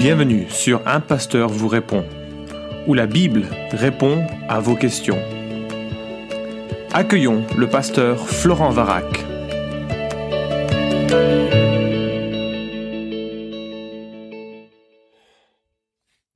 Bienvenue sur Un Pasteur vous répond, où la Bible répond à vos questions. Accueillons le pasteur Florent Varac.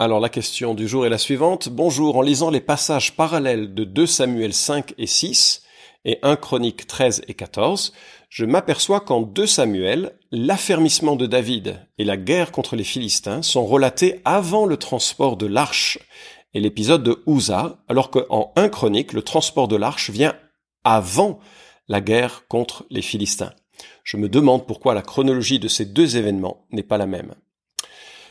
Alors la question du jour est la suivante. Bonjour, en lisant les passages parallèles de 2 Samuel 5 et 6 et 1 Chronique 13 et 14, je m'aperçois qu'en 2 Samuel, l'affermissement de David et la guerre contre les Philistins sont relatés avant le transport de l'arche et l'épisode de Uza, alors qu'en 1 Chronique, le transport de l'arche vient avant la guerre contre les Philistins. Je me demande pourquoi la chronologie de ces deux événements n'est pas la même.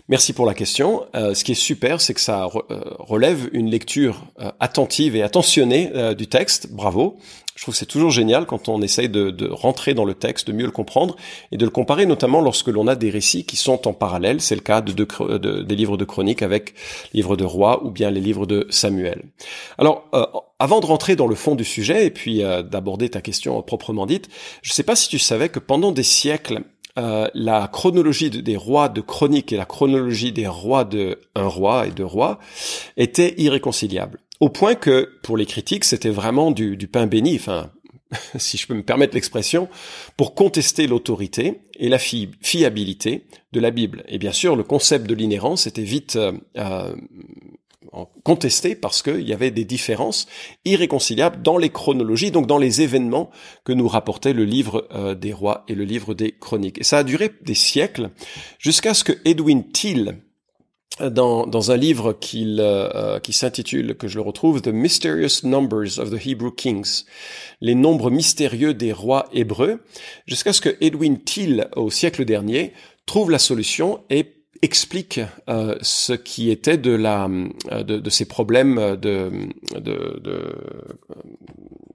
Merci pour la question. Euh, ce qui est super, c'est que ça euh, relève une lecture euh, attentive et attentionnée du texte. Bravo. Je trouve que c'est toujours génial quand on essaye de, de, rentrer dans le texte, de mieux le comprendre et de le comparer, notamment lorsque l'on a des récits qui sont en parallèle. C'est le cas de, de, des livres de chroniques avec les livres de rois ou bien les livres de Samuel. Alors, avant de rentrer dans le fond du sujet et puis d'aborder ta question proprement dite, je ne sais pas si tu savais que pendant des siècles, euh, la chronologie des rois de chronique et la chronologie des rois de un roi et deux rois étaient irréconciliables. Au point que, pour les critiques, c'était vraiment du, pain béni, enfin, si je peux me permettre l'expression, pour contester l'autorité et la fiabilité de la Bible. Et bien sûr, le concept de l'inhérence était vite euh, euh, contesté parce qu'il y avait des différences irréconciliables dans les chronologies, donc dans les événements que nous rapportait le livre euh, des rois et le livre des chroniques. Et ça a duré des siècles jusqu'à ce que Edwin Thiel, dans, un livre qu'il, euh, qui s'intitule, que je le retrouve, The Mysterious Numbers of the Hebrew Kings, les nombres mystérieux des rois hébreux, jusqu'à ce que Edwin Thiel, au siècle dernier, trouve la solution et explique euh, ce qui était de la euh, de, de ces problèmes de, de, de euh,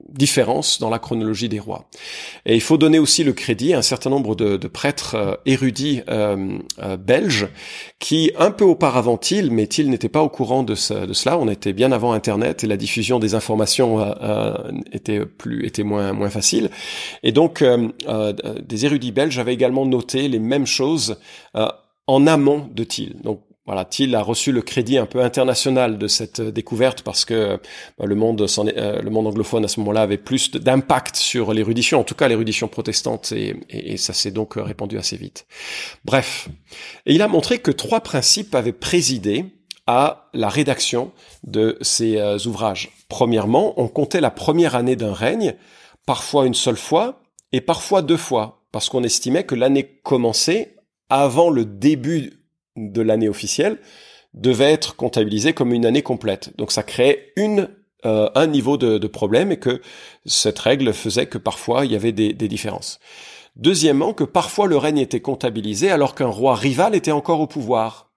différence dans la chronologie des rois. Et il faut donner aussi le crédit à un certain nombre de, de prêtres érudits euh, belges qui, un peu auparavant il, mais il n'était pas au courant de, de, cela. On était bien avant Internet et la diffusion des informations était plus était moins moins facile. Et donc des érudits belges avaient également noté les mêmes choses en amont de Thiel. Donc voilà, Thiel a reçu le crédit un peu international de cette découverte parce que le monde, euh, le monde anglophone à ce moment-là avait plus d'impact sur l'érudition, en tout cas l'érudition protestante, et, et, ça s'est donc répandu assez vite. Bref, et il a montré que trois principes avaient présidé à la rédaction de ces euh, ouvrages. Premièrement, on comptait la première année d'un règne, parfois une seule fois, et parfois deux fois, parce qu'on estimait que l'année commençait avant le début de l'année officielle devait être comptabilisé comme une année complète. Donc ça créait euh, un niveau de, problème et que cette règle faisait que parfois il y avait des, des différences. Deuxièmement, que parfois le règne était comptabilisé alors qu'un roi rival était encore au pouvoir,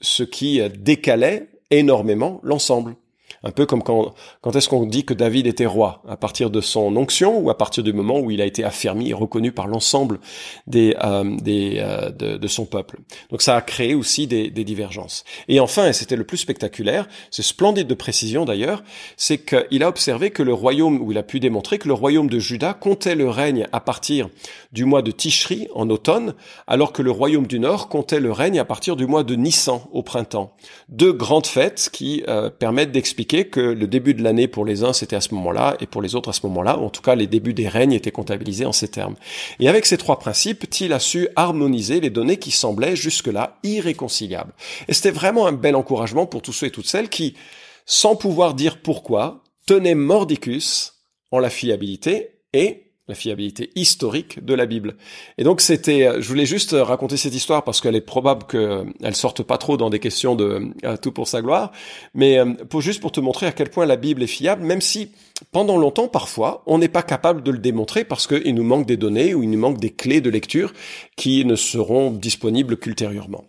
ce qui décalait énormément l'ensemble. Un peu comme quand, quand est-ce qu'on dit que David était roi? À partir de son onction ou à partir du moment où il a été affermi et reconnu par l'ensemble des, euh, des euh, de, son peuple. Donc ça a créé aussi des, des divergences. Et enfin, et c'était le plus spectaculaire, c'est splendide de précision d'ailleurs, c'est qu'il a observé que le royaume, ou il a pu démontrer que le royaume de Juda comptait le règne à partir du mois de Tishri en automne, alors que le royaume du Nord comptait le règne à partir du mois de Nissan au printemps. Deux grandes fêtes qui euh, permettent d'expliquer que le début de l'année pour les uns c'était à ce moment-là et pour les autres à ce moment-là, en tout cas les débuts des règnes étaient comptabilisés en ces termes. Et avec ces trois principes, Thiel a su harmoniser les données qui semblaient jusque-là irréconciliables. Et c'était vraiment un bel encouragement pour tous ceux et toutes celles qui, sans pouvoir dire pourquoi, tenaient mordicus en la fiabilité et la fiabilité historique de la Bible. Et donc c'était, je voulais juste raconter cette histoire parce qu'elle est probable qu'elle sorte pas trop dans des questions de tout pour sa gloire, mais euh, pour juste pour te montrer à quel point la Bible est fiable, même si pendant longtemps parfois on n'est pas capable de le démontrer parce qu'il nous manque des données ou il nous manque des clés de lecture qui ne seront disponibles qu'ultérieurement.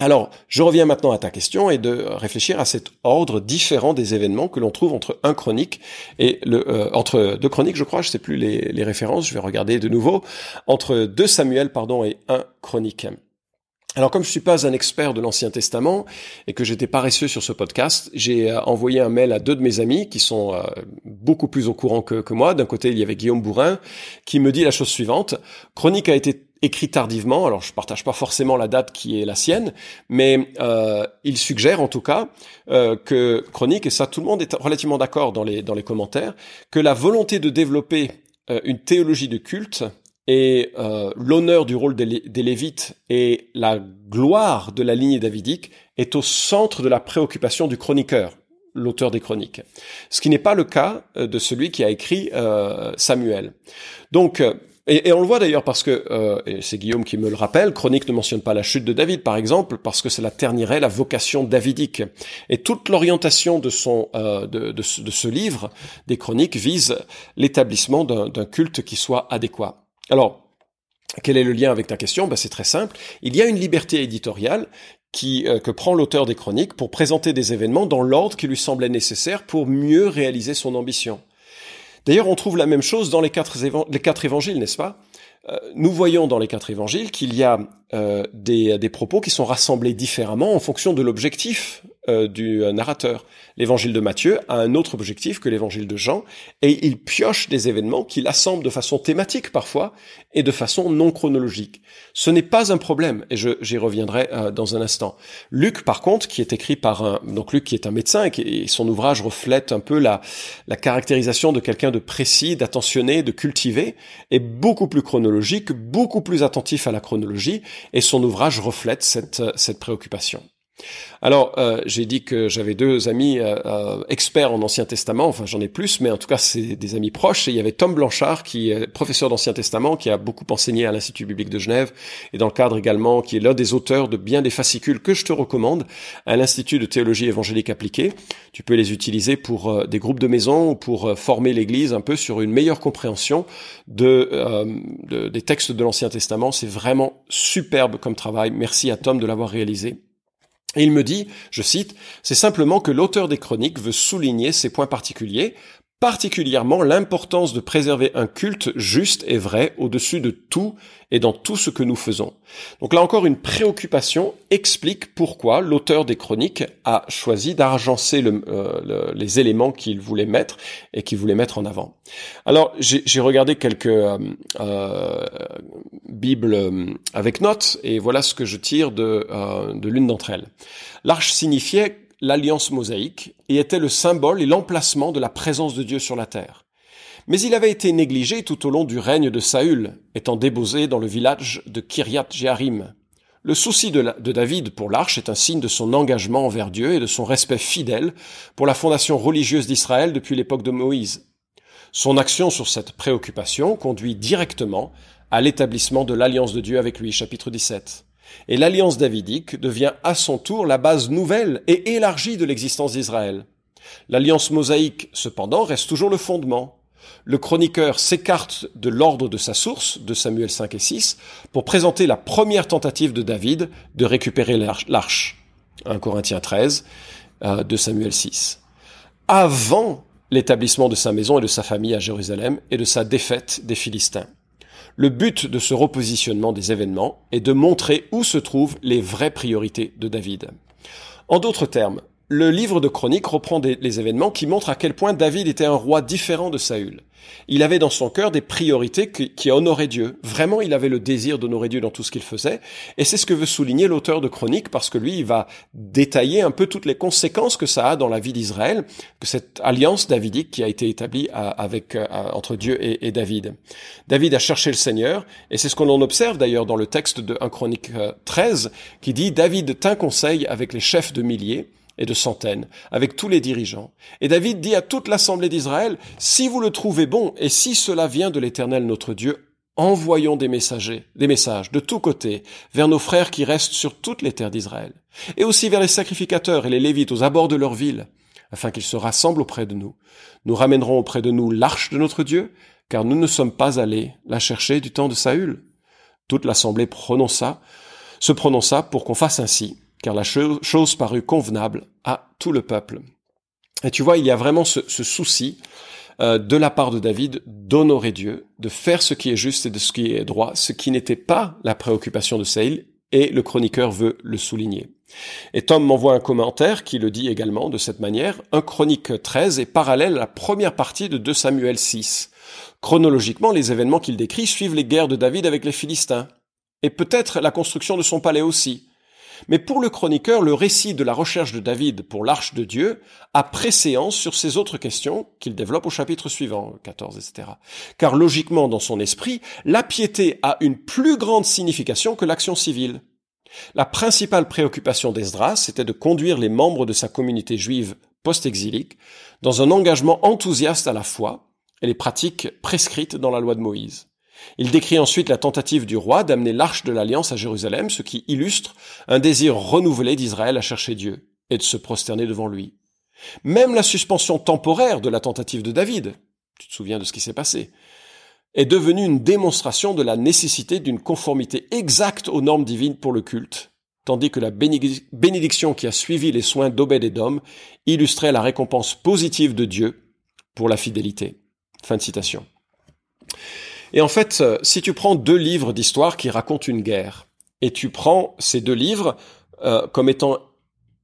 Alors, je reviens maintenant à ta question et de réfléchir à cet ordre différent des événements que l'on trouve entre un chronique et le euh, entre deux chroniques, je crois, je sais plus les, références, je vais regarder de nouveau entre deux Samuel pardon et un chronique. Alors comme je suis pas un expert de l'Ancien Testament et que j'étais paresseux sur ce podcast, j'ai euh, envoyé un mail à deux de mes amis qui sont euh, beaucoup plus au courant que, moi. D'un côté, il y avait Guillaume Bourrin qui me dit la chose suivante. Chronique a été écrit tardivement, alors je partage pas forcément la date qui est la sienne, mais euh, il suggère en tout cas que Chronique, et ça tout le monde est relativement d'accord dans les, dans les commentaires, que la volonté de développer une théologie de culte et euh, l'honneur du rôle des, Lévites et la gloire de la lignée davidique est au centre de la préoccupation du chroniqueur, l'auteur des chroniques. Ce qui n'est pas le cas euh, de celui qui a écrit euh, Samuel. Donc, euh, et, et, on le voit d'ailleurs parce que, euh, et c'est Guillaume qui me le rappelle, Chronique ne mentionne pas la chute de David, par exemple, parce que cela ternirait la vocation davidique. Et toute l'orientation de son euh, de, ce livre, des Chroniques, vise l'établissement d'un culte qui soit adéquat. Alors, quel est le lien avec ta question? Ben, C'est très simple. Il y a une liberté éditoriale qui, euh, que prend l'auteur des chroniques pour présenter des événements dans l'ordre qui lui semblait nécessaire pour mieux réaliser son ambition. D'ailleurs, on trouve la même chose dans les quatre, les quatre évangiles, n'est-ce pas? Euh, Nous voyons dans les quatre évangiles qu'il y a euh, des, des propos qui sont rassemblés différemment en fonction de l'objectif euh, du euh, narrateur. L'évangile de Matthieu a un autre objectif que l'évangile de Jean, et il pioche des événements qu'il assemble de façon thématique parfois, et de façon non chronologique. Ce n'est pas un problème, et j'y reviendrai euh, dans un instant. Luc, par contre, qui est écrit par un, donc Luc qui est un médecin, et, son ouvrage reflète un peu la, la caractérisation de quelqu'un de précis, d'attentionné, de cultivé, est beaucoup plus chronologique, beaucoup plus attentif à la chronologie, et son ouvrage reflète cette préoccupation. Alors, euh, j'ai dit que j'avais deux amis euh, euh, experts en Ancien Testament, enfin j'en ai plus, mais en tout cas c'est des amis proches, et il y avait Tom Blanchard, qui est professeur d'Ancien Testament, qui a beaucoup enseigné à l'Institut biblique de Genève, et dans le cadre également, qui est l'un des auteurs de bien des fascicules que je te recommande à l'Institut de théologie évangélique appliquée. Tu peux les utiliser pour des groupes de maison ou pour former l'Église un peu sur une meilleure compréhension de, de des textes de l'Ancien Testament. C'est vraiment superbe comme travail. Merci à Tom de l'avoir réalisé. Il me dit, je cite, c'est simplement que l'auteur des chroniques veut souligner ces points particuliers, particulièrement l'importance de préserver un culte juste et vrai au-dessus de tout et dans tout ce que nous faisons. Donc là encore, une préoccupation explique pourquoi l'auteur des chroniques a choisi d'argencer euh, le, les éléments qu'il voulait mettre et qu'il voulait mettre en avant. Alors, j'ai regardé quelques euh, euh, bibles euh, avec notes et voilà ce que je tire de l'une d'entre elles. L'arche signifiait l'alliance mosaïque et était le symbole et l'emplacement de la présence de Dieu sur la terre. Mais il avait été négligé tout au long du règne de Saül, étant déposé dans le village de Kiryat Jearim. Le souci de, de David pour l'arche est un signe de son engagement envers Dieu et de son respect fidèle pour la fondation religieuse d'Israël depuis l'époque de Moïse. Son action sur cette préoccupation conduit directement à l'établissement de l'alliance de Dieu avec lui, chapitre 17. Et l'alliance davidique devient à son tour la base nouvelle et élargie de l'existence d'Israël. L'alliance mosaïque, cependant, reste toujours le fondement. Le chroniqueur s'écarte de l'ordre de sa source, de Samuel 5 et 6, pour présenter la première tentative de David de récupérer l'arche. 1 Corinthiens 13, euh, de Samuel 6. Avant l'établissement de sa maison et de sa famille à Jérusalem et de sa défaite des Philistins. Le but de ce repositionnement des événements est de montrer où se trouvent les vraies priorités de David. En d'autres termes, le livre de Chroniques reprend les événements qui montrent à quel point David était un roi différent de Saül. Il avait dans son cœur des priorités qui, honoraient Dieu. Vraiment, il avait le désir d'honorer Dieu dans tout ce qu'il faisait. Et c'est ce que veut souligner l'auteur de Chroniques parce que lui, il va détailler un peu toutes les conséquences que ça a dans la vie d'Israël, que cette alliance davidique qui a été établie avec, à, entre Dieu et, David. David a cherché le Seigneur et c'est ce qu'on en observe d'ailleurs dans le texte de 1 Chronique 13 qui dit David tint conseil avec les chefs de milliers et de centaines, avec tous les dirigeants. Et David dit à toute l'assemblée d'Israël, si vous le trouvez bon, et si cela vient de l'Éternel notre Dieu, envoyons des messagers, des messages de tous côtés, vers nos frères qui restent sur toutes les terres d'Israël, et aussi vers les sacrificateurs et les Lévites aux abords de leur ville, afin qu'ils se rassemblent auprès de nous. Nous ramènerons auprès de nous l'arche de notre Dieu, car nous ne sommes pas allés la chercher du temps de Saül. Toute l'assemblée prononça, se prononça pour qu'on fasse ainsi, car la chose parut convenable à tout le peuple. Et tu vois, il y a vraiment ce, souci euh, de la part de David d'honorer Dieu, de faire ce qui est juste et de ce qui est droit, ce qui n'était pas la préoccupation de Saül, et le chroniqueur veut le souligner. Et Tom m'envoie un commentaire qui le dit également de cette manière. Un chronique 13 est parallèle à la première partie de 2 Samuel 6. Chronologiquement, les événements qu'il décrit suivent les guerres de David avec les Philistins. Et peut-être la construction de son palais aussi. Mais pour le chroniqueur, le récit de la recherche de David pour l'arche de Dieu a préséance sur ces autres questions qu'il développe au chapitre suivant, 14, etc. Car logiquement, dans son esprit, la piété a une plus grande signification que l'action civile. La principale préoccupation d'Esdras était de conduire les membres de sa communauté juive post-exilique dans un engagement enthousiaste à la foi et les pratiques prescrites dans la loi de Moïse. Il décrit ensuite la tentative du roi d'amener l'arche de l'alliance à Jérusalem, ce qui illustre un désir renouvelé d'Israël à chercher Dieu et de se prosterner devant lui. Même la suspension temporaire de la tentative de David, tu te souviens de ce qui s'est passé, est devenue une démonstration de la nécessité d'une conformité exacte aux normes divines pour le culte, tandis que la bénédiction qui a suivi les soins d'Obed-Edom illustrait la récompense positive de Dieu pour la fidélité. Fin de citation. Et en fait, euh, si tu prends deux livres d'histoire qui racontent une guerre, et tu prends ces deux livres euh, comme étant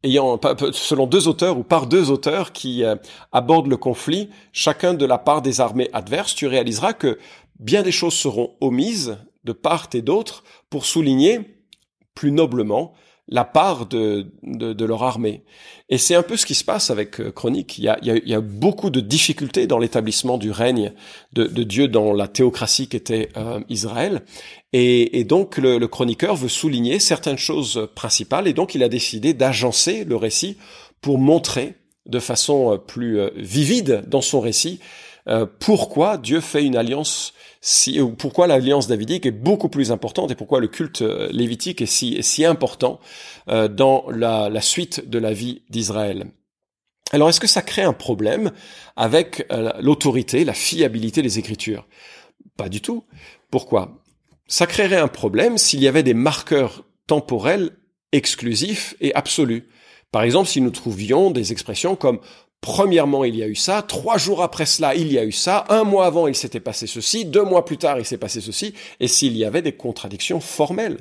ayant selon deux auteurs ou par deux auteurs qui euh, abordent le conflit, chacun de la part des armées adverses, tu réaliseras que bien des choses seront omises de part et d'autre pour souligner plus noblement la part de, de, leur armée. Et c'est un peu ce qui se passe avec euh, Chronique. Il y a, il y a, beaucoup de difficultés dans l'établissement du règne de, de, Dieu dans la théocratie qu'était euh, Israël. Et, et donc le, le, chroniqueur veut souligner certaines choses principales, et donc il a décidé d'agencer le récit pour montrer de façon euh, plus vivide dans son récit pourquoi Dieu fait une alliance si, ou pourquoi l'alliance davidique est beaucoup plus importante et pourquoi le culte euh, lévitique est si, si important euh, dans la, la suite de la vie d'Israël? Alors est-ce que ça crée un problème avec euh, l'autorité, la fiabilité des Écritures? Pas du tout. Pourquoi? Ça créerait un problème s'il y avait des marqueurs temporels exclusifs et absolus. Par exemple, si nous trouvions des expressions comme Premièrement, il y a eu ça, trois jours après cela, il y a eu ça, un mois avant, il s'était passé ceci, deux mois plus tard, il s'est passé ceci, et s'il y avait des contradictions formelles.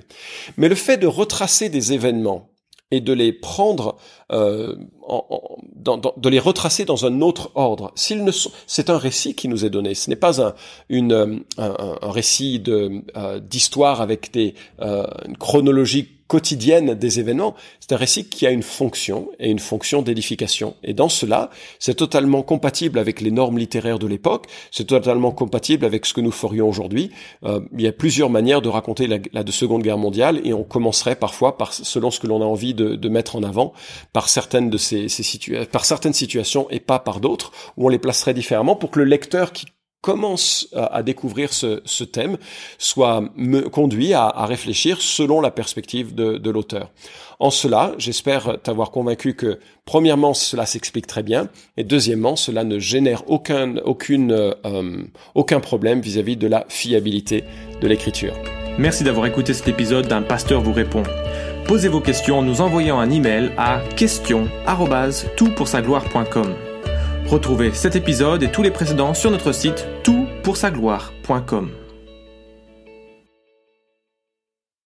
Mais le fait de retracer des événements et de les prendre, euh, de les retracer dans un autre ordre. S'ils ne sont, c'est un récit qui nous est donné. Ce n'est pas un, une, un, récit de euh, d'histoire avec des euh, une chronologie quotidienne des événements, c'est un récit qui a une fonction et une fonction d'édification. Et dans cela, c'est totalement compatible avec les normes littéraires de l'époque, c'est totalement compatible avec ce que nous ferions aujourd'hui. Euh, il y a plusieurs manières de raconter la, la de Seconde Guerre mondiale et on commencerait parfois par selon ce que l'on a envie de, de, mettre en avant par certaines de ces, par certaines situations et pas par d'autres où on les placerait différemment pour que le lecteur qui commence à, découvrir ce, thème soit conduit à, réfléchir selon la perspective de, l'auteur. En cela, j'espère t'avoir convaincu que, premièrement, cela s'explique très bien, et deuxièmement, cela ne génère aucun, euh, problème vis-à- -vis de la fiabilité de l'écriture. Merci d'avoir écouté cet épisode d'un pasteur vous répond. Posez vos questions en nous envoyant un email à question@toutpoursagloire.com. Retrouvez cet épisode et tous les précédents sur notre site toutpoursagloire.com.